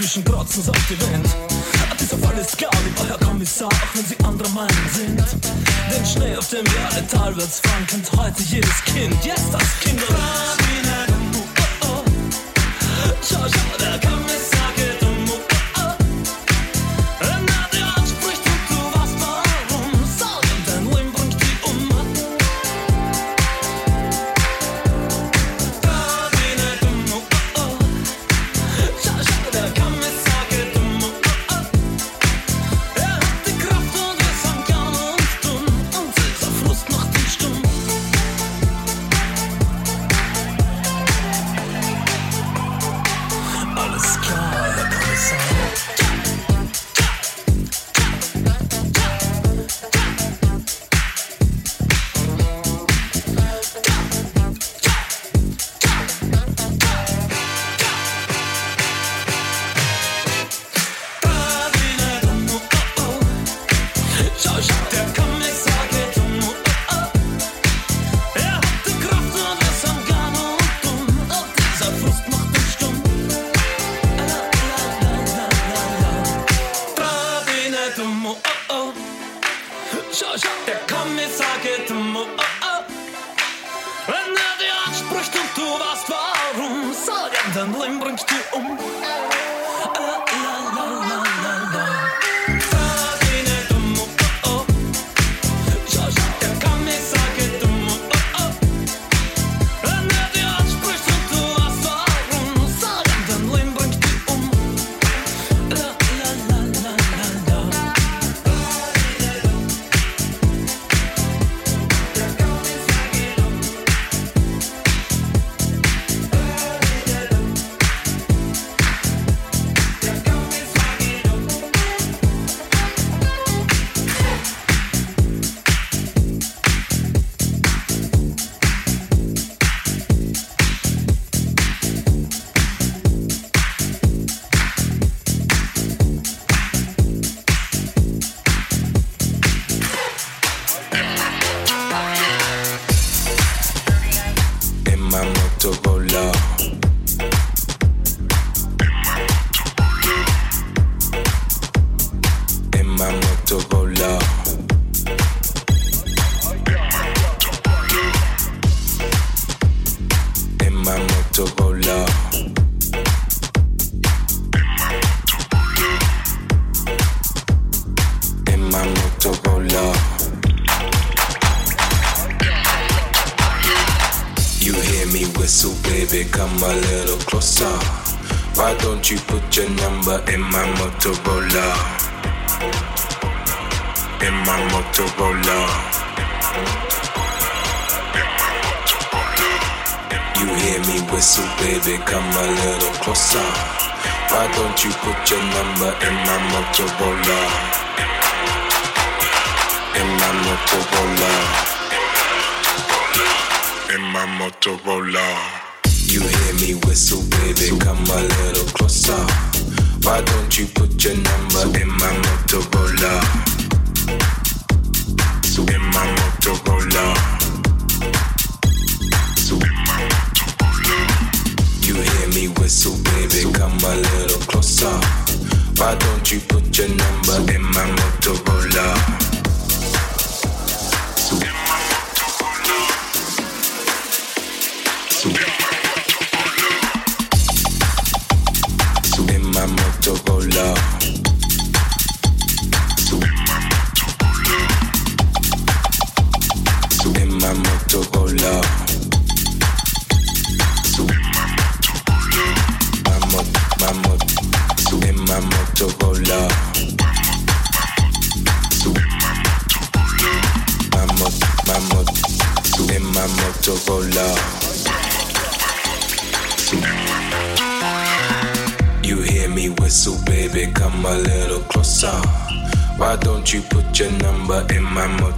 zwischen Kratzen sagt die Sachgewinn. Dieser Fall ist klar, wie euer Kommissar, auch wenn sie anderer Meinung sind. Den Schnee, auf dem wir alle talwärts fahren, kennt heute jedes Kind. Jetzt yes, das Kind. Schau, schau, der closer. Why don't you put your number in my Motorola? So in my Motorola. So In my Motorola. You hear me whistle, baby, come a little closer. Why don't you put your number in my Motorola?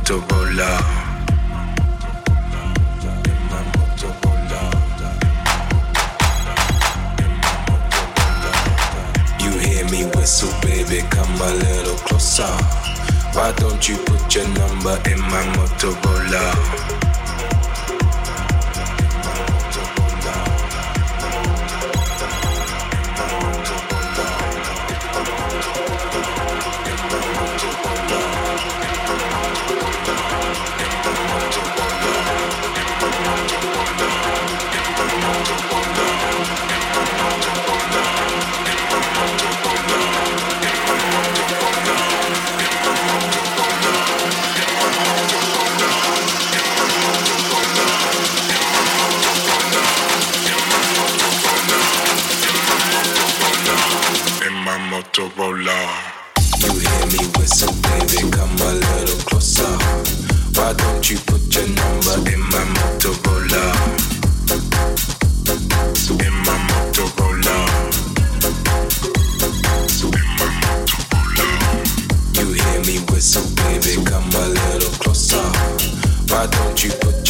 Motorola. You hear me whistle, baby, come a little closer. Why don't you put your number in my Motorola? Motorola. You hear me whistle, baby, come a little closer. Why don't you put your number in my Motorola? in my Motorola? In my Motorola. You hear me whistle, baby, come a little closer. Why don't you put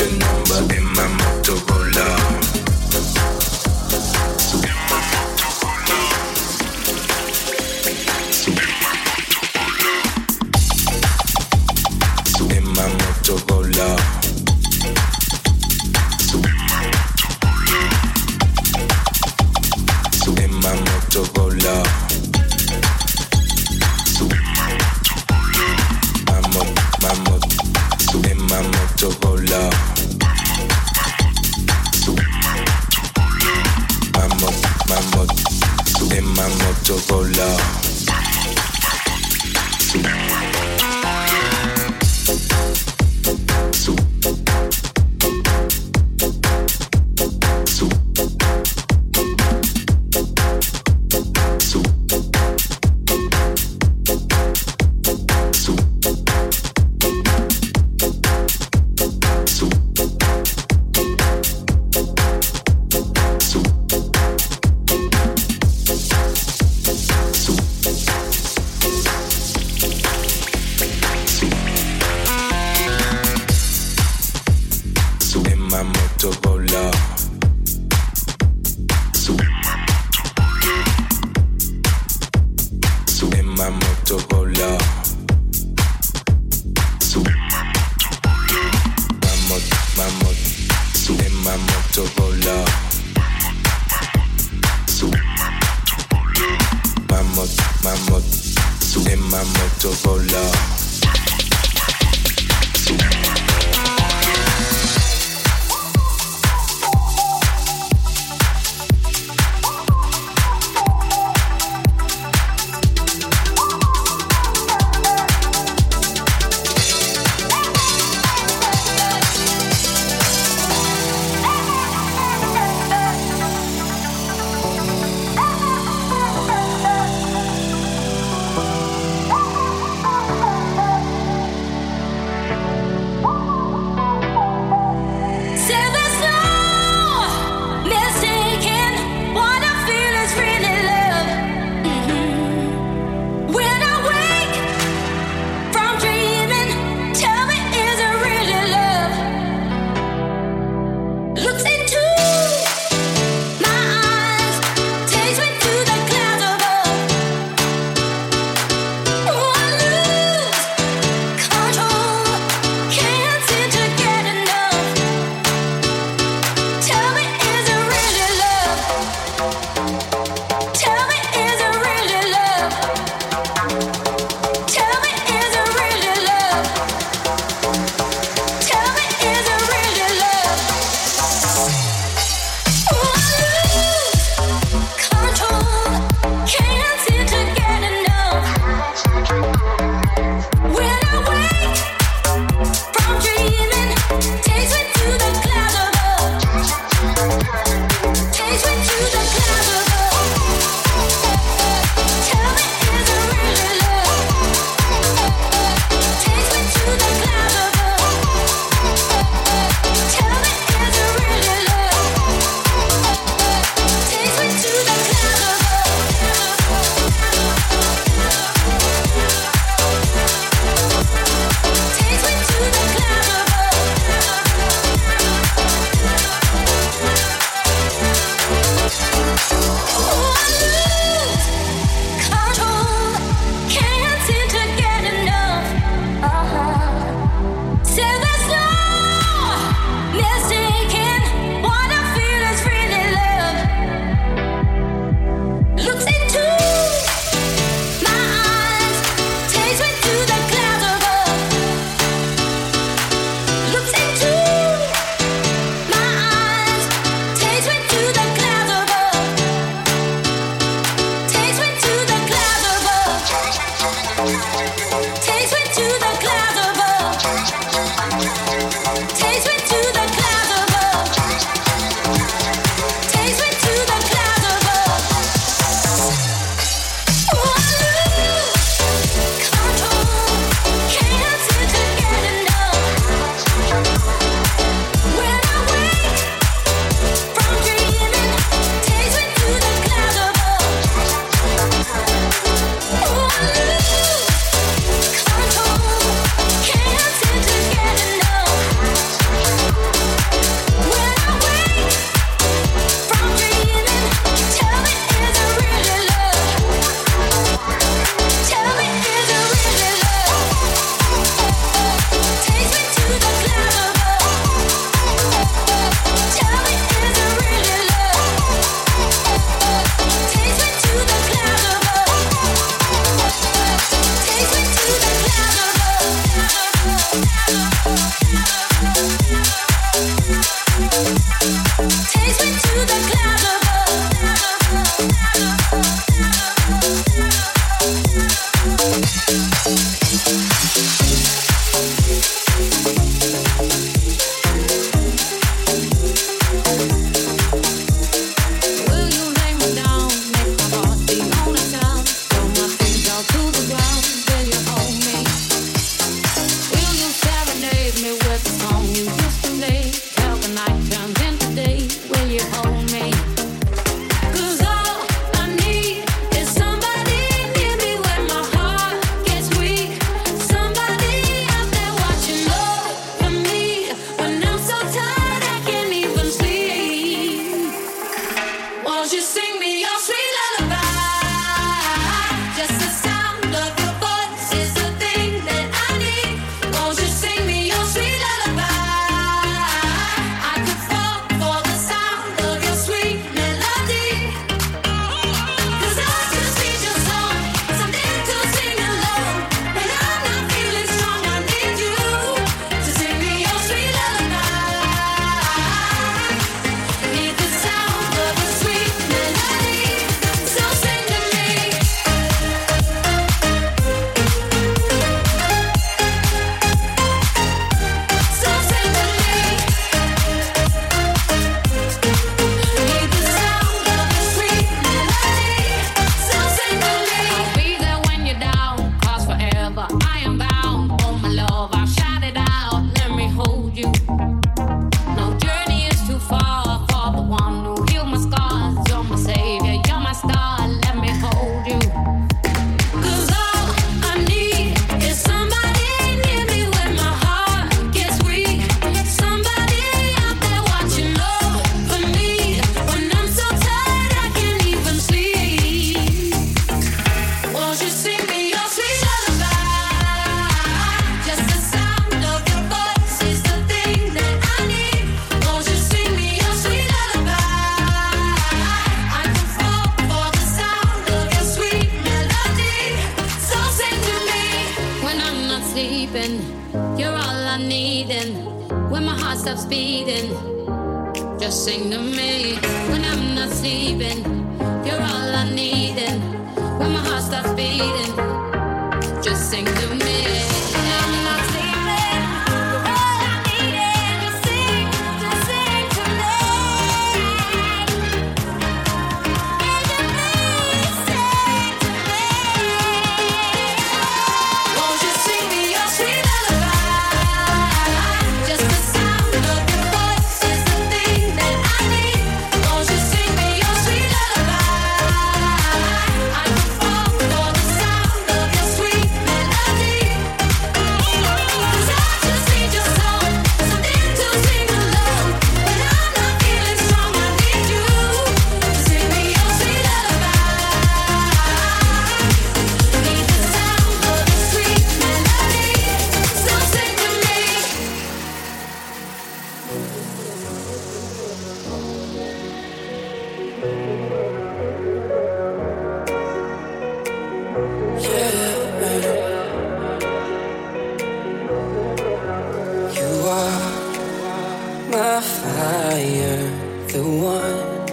the one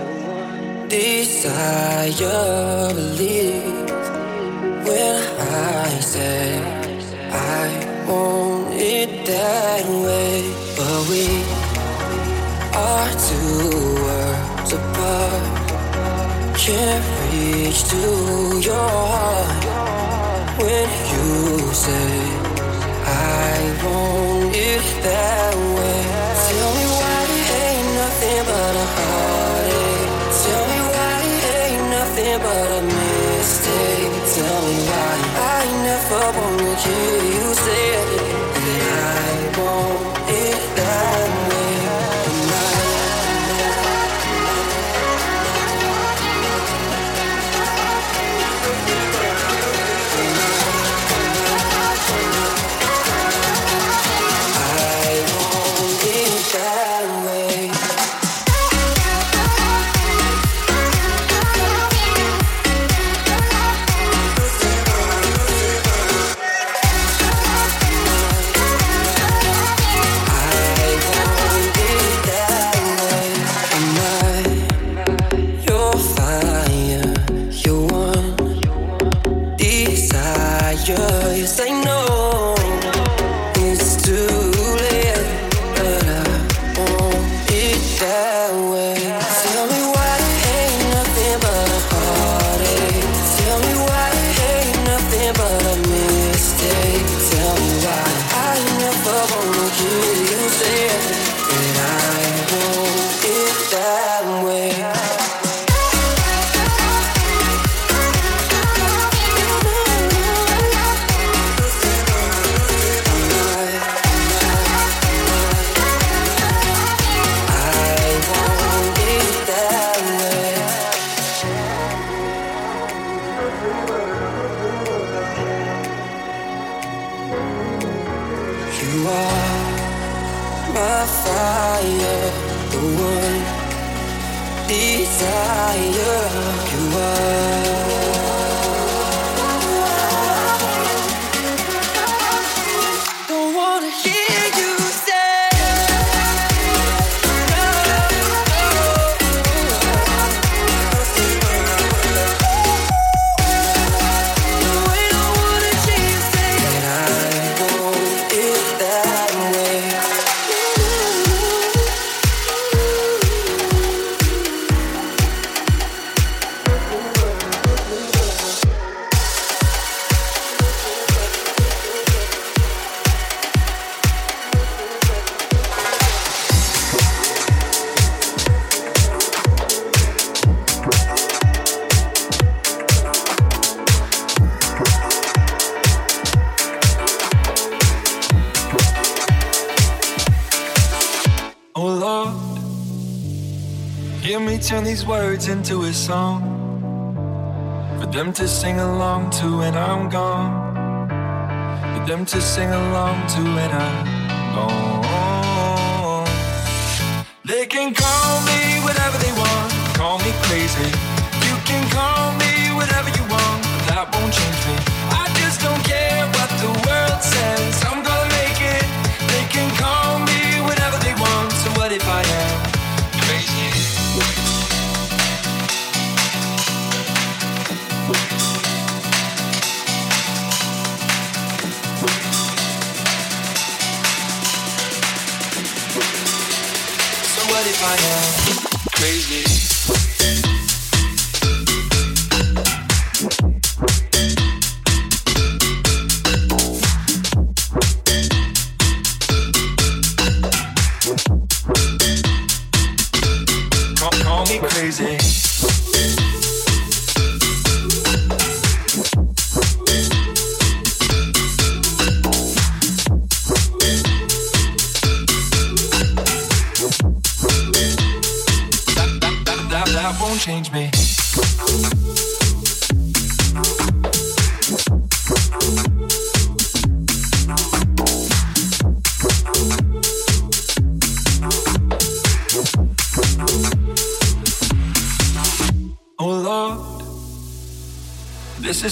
desire believe when I say I want it that way, but we are two worlds apart. Can't reach to your heart when you say I want it that way. words into a song for them to sing along to when I'm gone. For them to sing along to when I'm gone. They can call me whatever they want, call me crazy. You can call me whatever you want, but that won't change me. I just don't care what the world says. I'm I am crazy?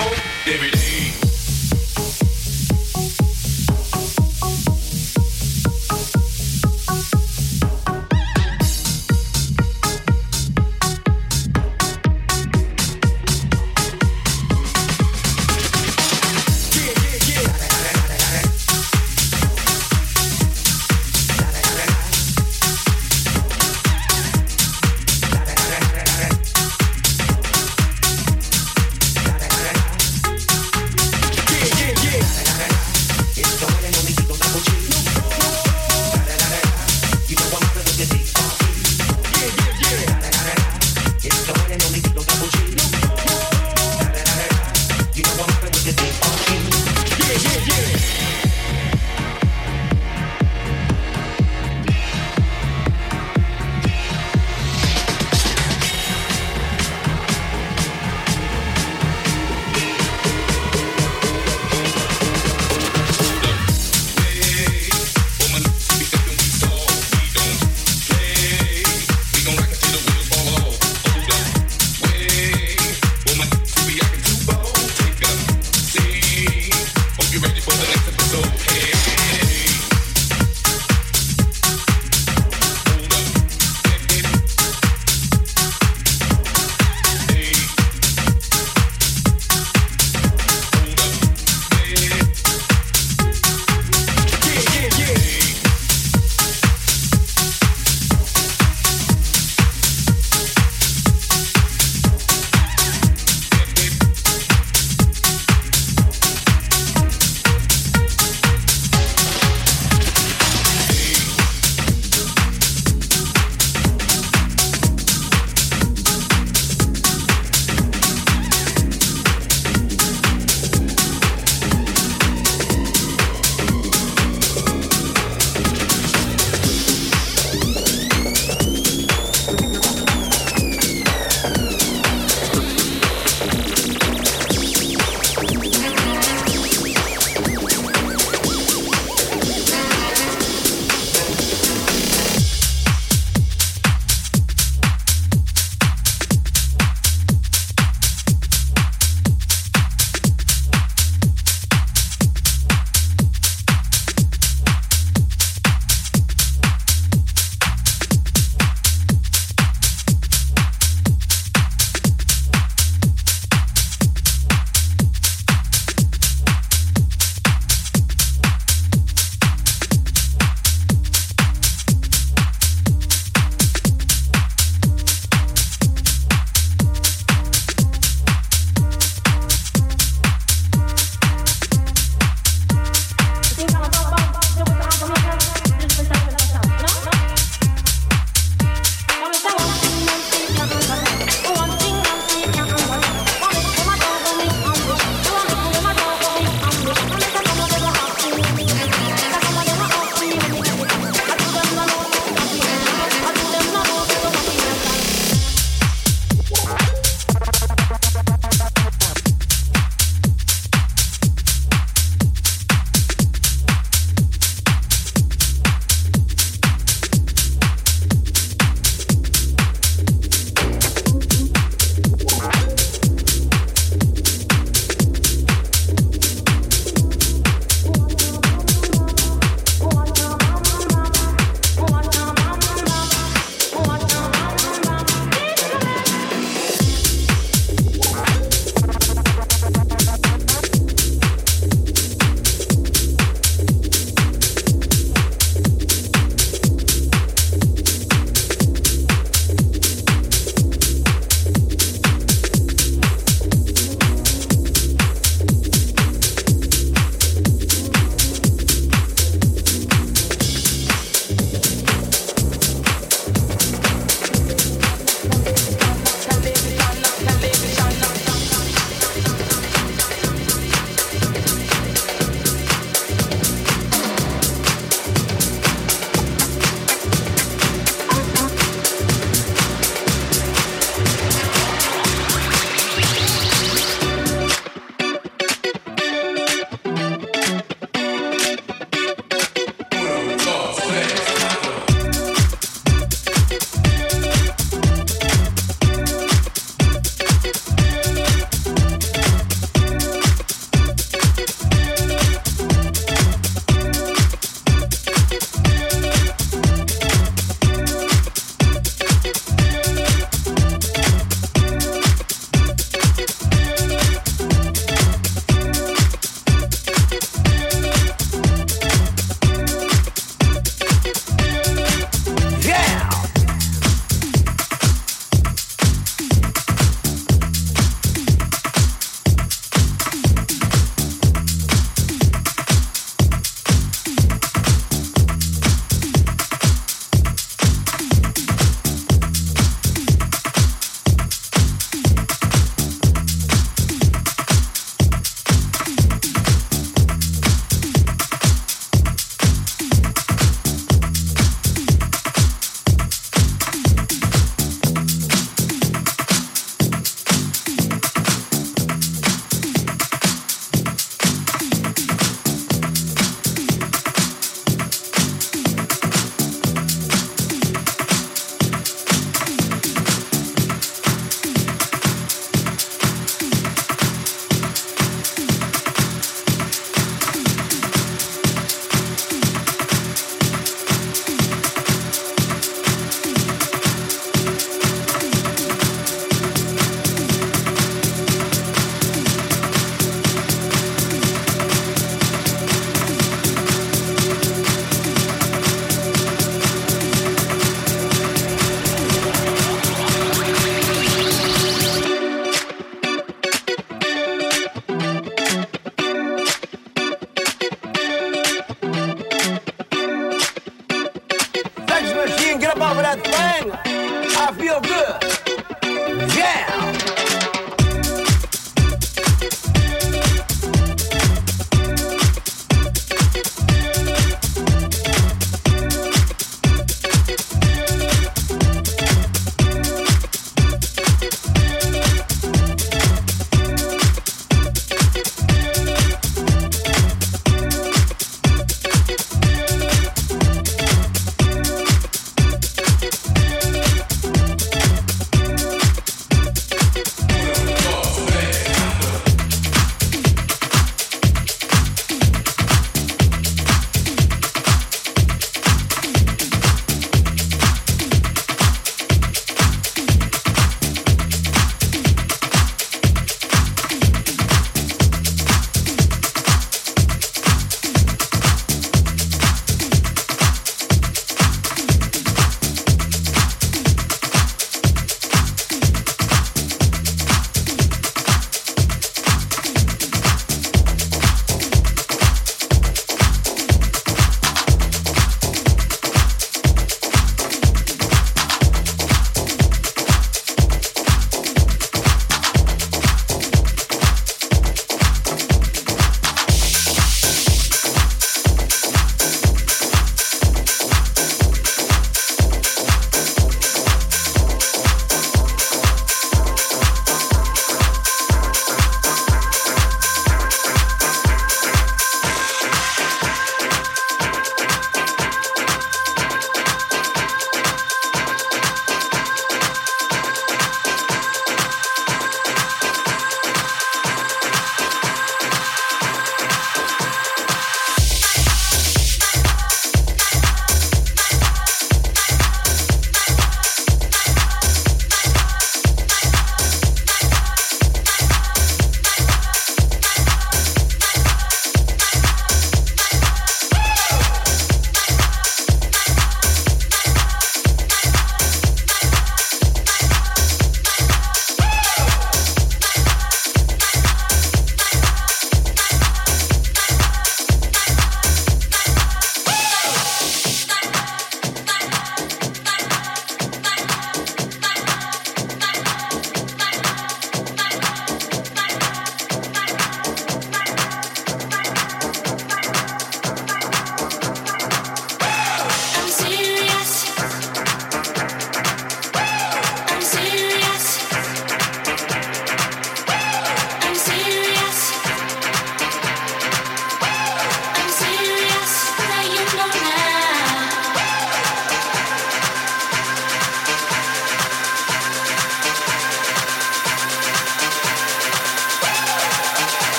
Smoke every day.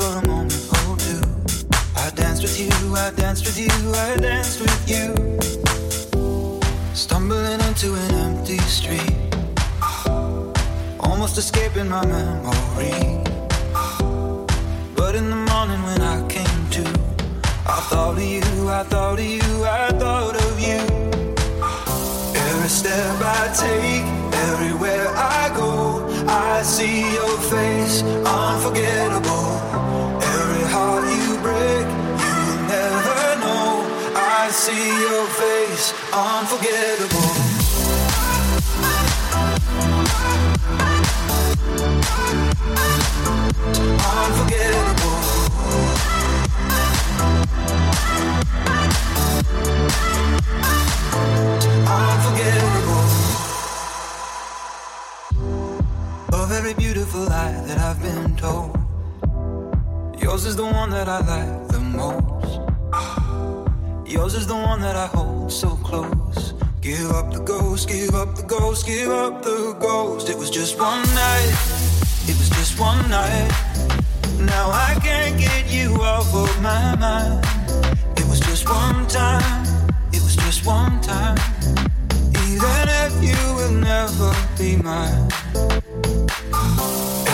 For a moment or two, I danced with you, I danced with you, I danced with you. Stumbling into an empty street, almost escaping my memory. But in the morning when I came to, I thought of you, I thought of you, I thought of you. Every step I take, everywhere I go, I see your face, unforgettable. I see your face, unforgettable. Unforgettable. Unforgettable. Of every beautiful lie that I've been told, yours is the one that I like the most. Yours is the one that I hold so close. Give up the ghost, give up the ghost, give up the ghost. It was just one night, it was just one night. Now I can't get you off of my mind. It was just one time, it was just one time. Even if you will never be mine.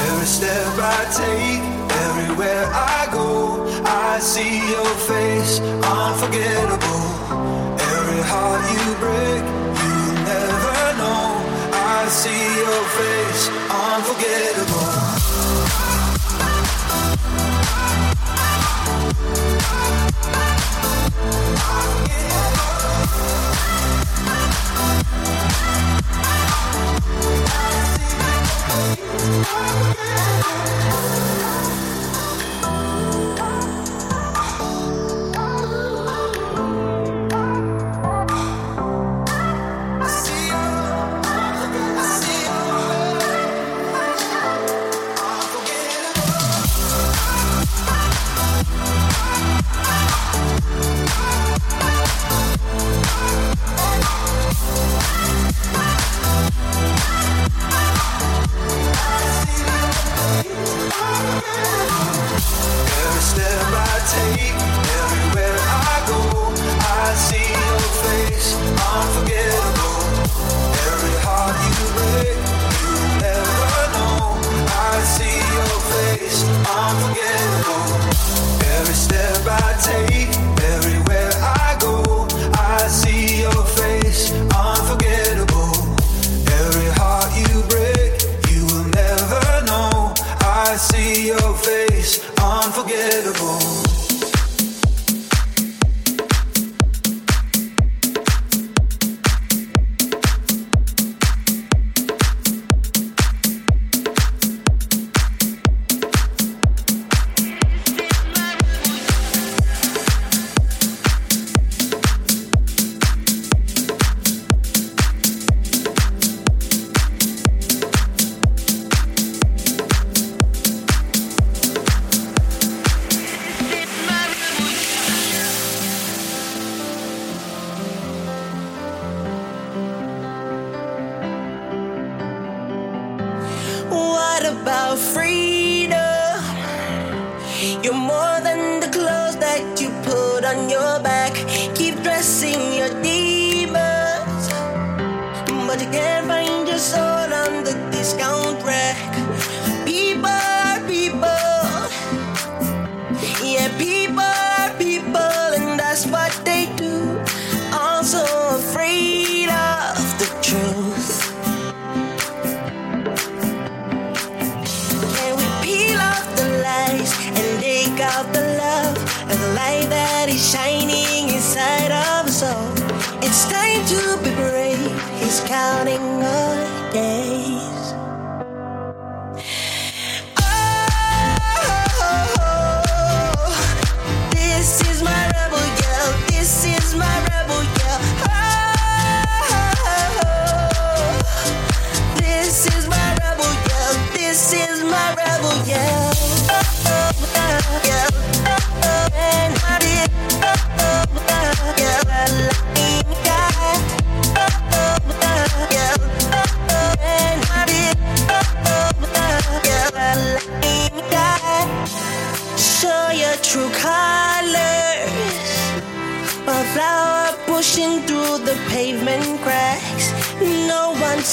Every step I take, everywhere I go, I see your face, unforgettable. Every heart you break, you never know. I see your face, unforgettable. Every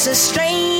a stranger.